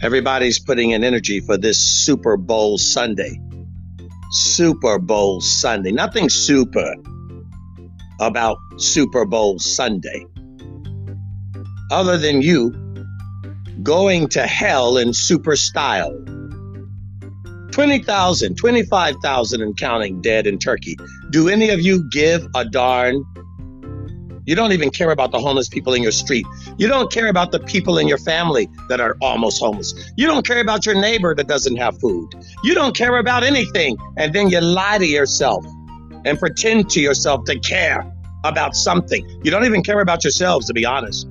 Everybody's putting in energy for this Super Bowl Sunday. Super Bowl Sunday. Nothing super about Super Bowl Sunday other than you going to hell in super style. 20,000, 25,000 and counting dead in Turkey. Do any of you give a darn you don't even care about the homeless people in your street. You don't care about the people in your family that are almost homeless. You don't care about your neighbor that doesn't have food. You don't care about anything. And then you lie to yourself and pretend to yourself to care about something. You don't even care about yourselves, to be honest,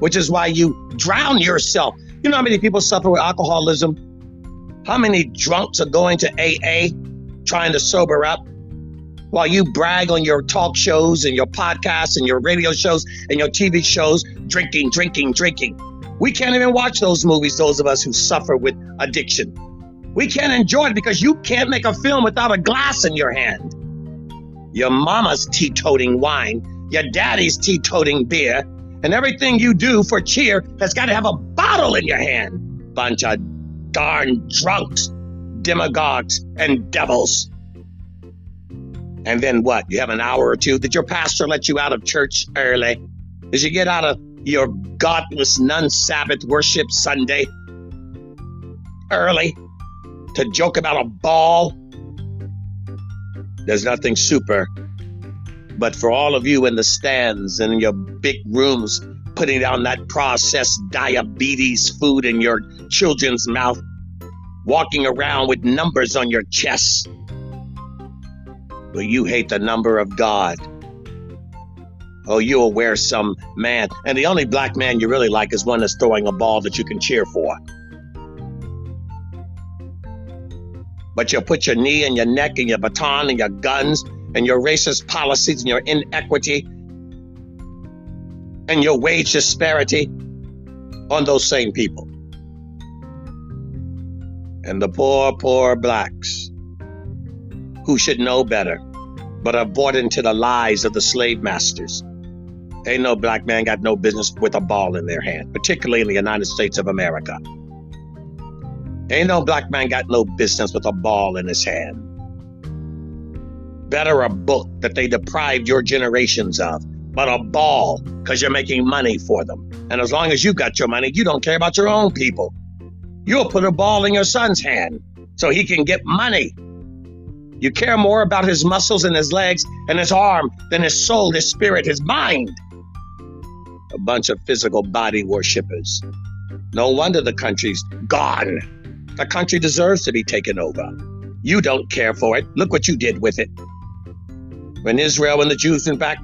which is why you drown yourself. You know how many people suffer with alcoholism? How many drunks are going to AA trying to sober up? While you brag on your talk shows and your podcasts and your radio shows and your TV shows, drinking, drinking, drinking. We can't even watch those movies, those of us who suffer with addiction. We can't enjoy it because you can't make a film without a glass in your hand. Your mama's teetoting wine, your daddy's teetoting beer, and everything you do for cheer has got to have a bottle in your hand. Bunch of darn drunks, demagogues, and devils. And then what? You have an hour or two. Did your pastor let you out of church early? Did you get out of your godless non Sabbath worship Sunday early to joke about a ball? There's nothing super. But for all of you in the stands and in your big rooms putting down that processed diabetes food in your children's mouth, walking around with numbers on your chest, but you hate the number of God. Oh, you'll wear some man. And the only black man you really like is one that's throwing a ball that you can cheer for. But you'll put your knee and your neck and your baton and your guns and your racist policies and your inequity and your wage disparity on those same people. And the poor, poor blacks who should know better, but are bought into the lies of the slave masters. Ain't no black man got no business with a ball in their hand, particularly in the United States of America. Ain't no black man got no business with a ball in his hand. Better a book that they deprived your generations of, but a ball because you're making money for them. And as long as you got your money, you don't care about your own people. You'll put a ball in your son's hand so he can get money you care more about his muscles and his legs and his arm than his soul, his spirit, his mind. A bunch of physical body worshippers. No wonder the country's gone. The country deserves to be taken over. You don't care for it. Look what you did with it. When Israel and the Jews went back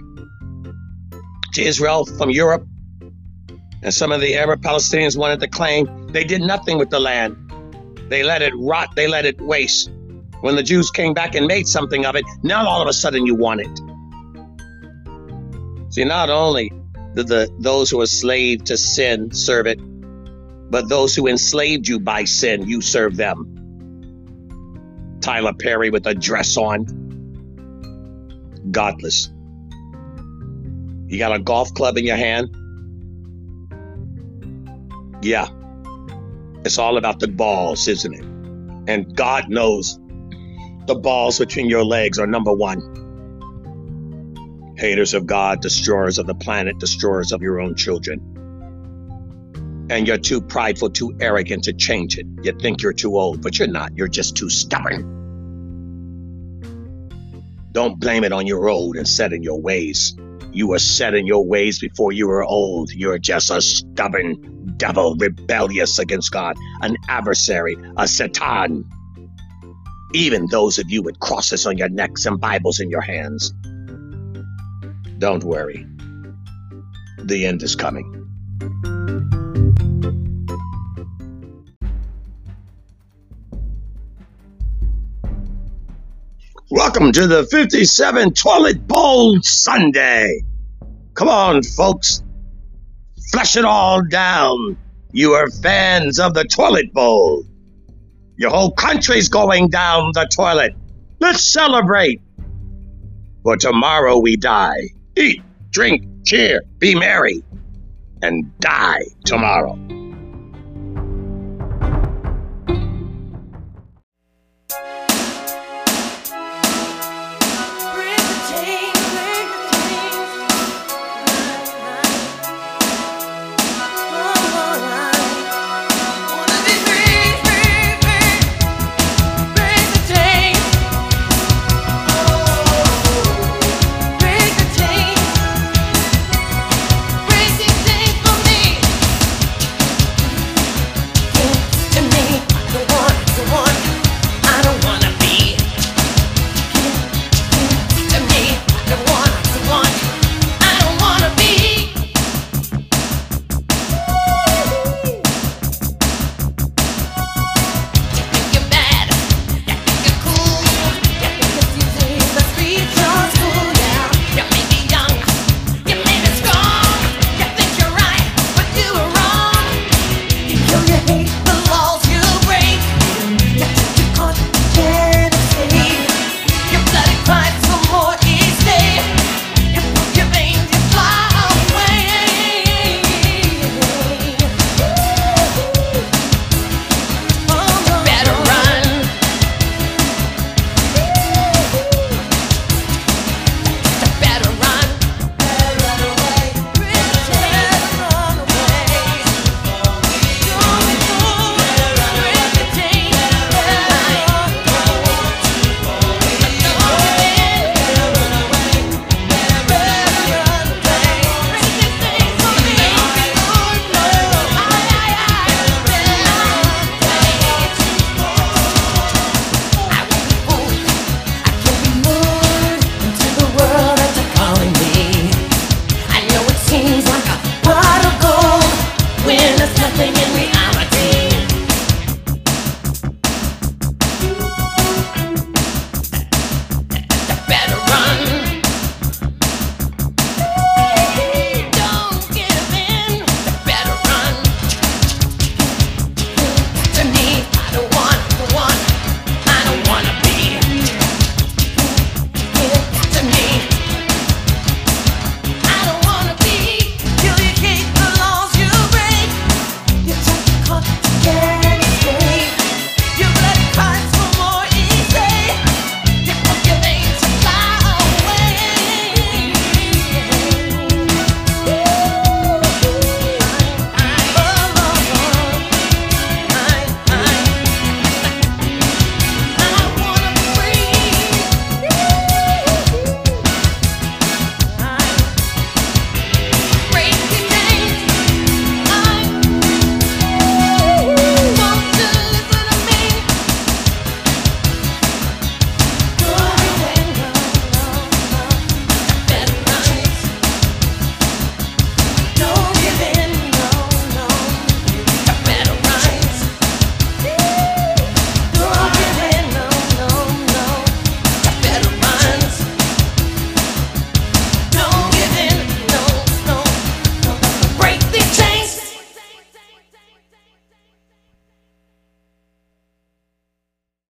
to Israel from Europe, and some of the Arab Palestinians wanted to claim, they did nothing with the land. They let it rot, they let it waste. When the Jews came back and made something of it, now all of a sudden you want it. See, not only did the those who are slave to sin serve it, but those who enslaved you by sin, you serve them. Tyler Perry with a dress on. Godless. You got a golf club in your hand? Yeah. It's all about the balls, isn't it? And God knows the balls between your legs are number one. Haters of God, destroyers of the planet, destroyers of your own children. And you're too prideful, too arrogant to change it. You think you're too old, but you're not. You're just too stubborn. Don't blame it on your old and set in your ways. You were set in your ways before you were old. You're just a stubborn devil, rebellious against God, an adversary, a Satan even those of you with crosses on your necks and Bibles in your hands. Don't worry, the end is coming. Welcome to the 57 Toilet Bowl Sunday. Come on, folks. Flush it all down. You are fans of the toilet bowl. Your whole country's going down the toilet. Let's celebrate. For tomorrow we die. Eat, drink, cheer, be merry, and die tomorrow.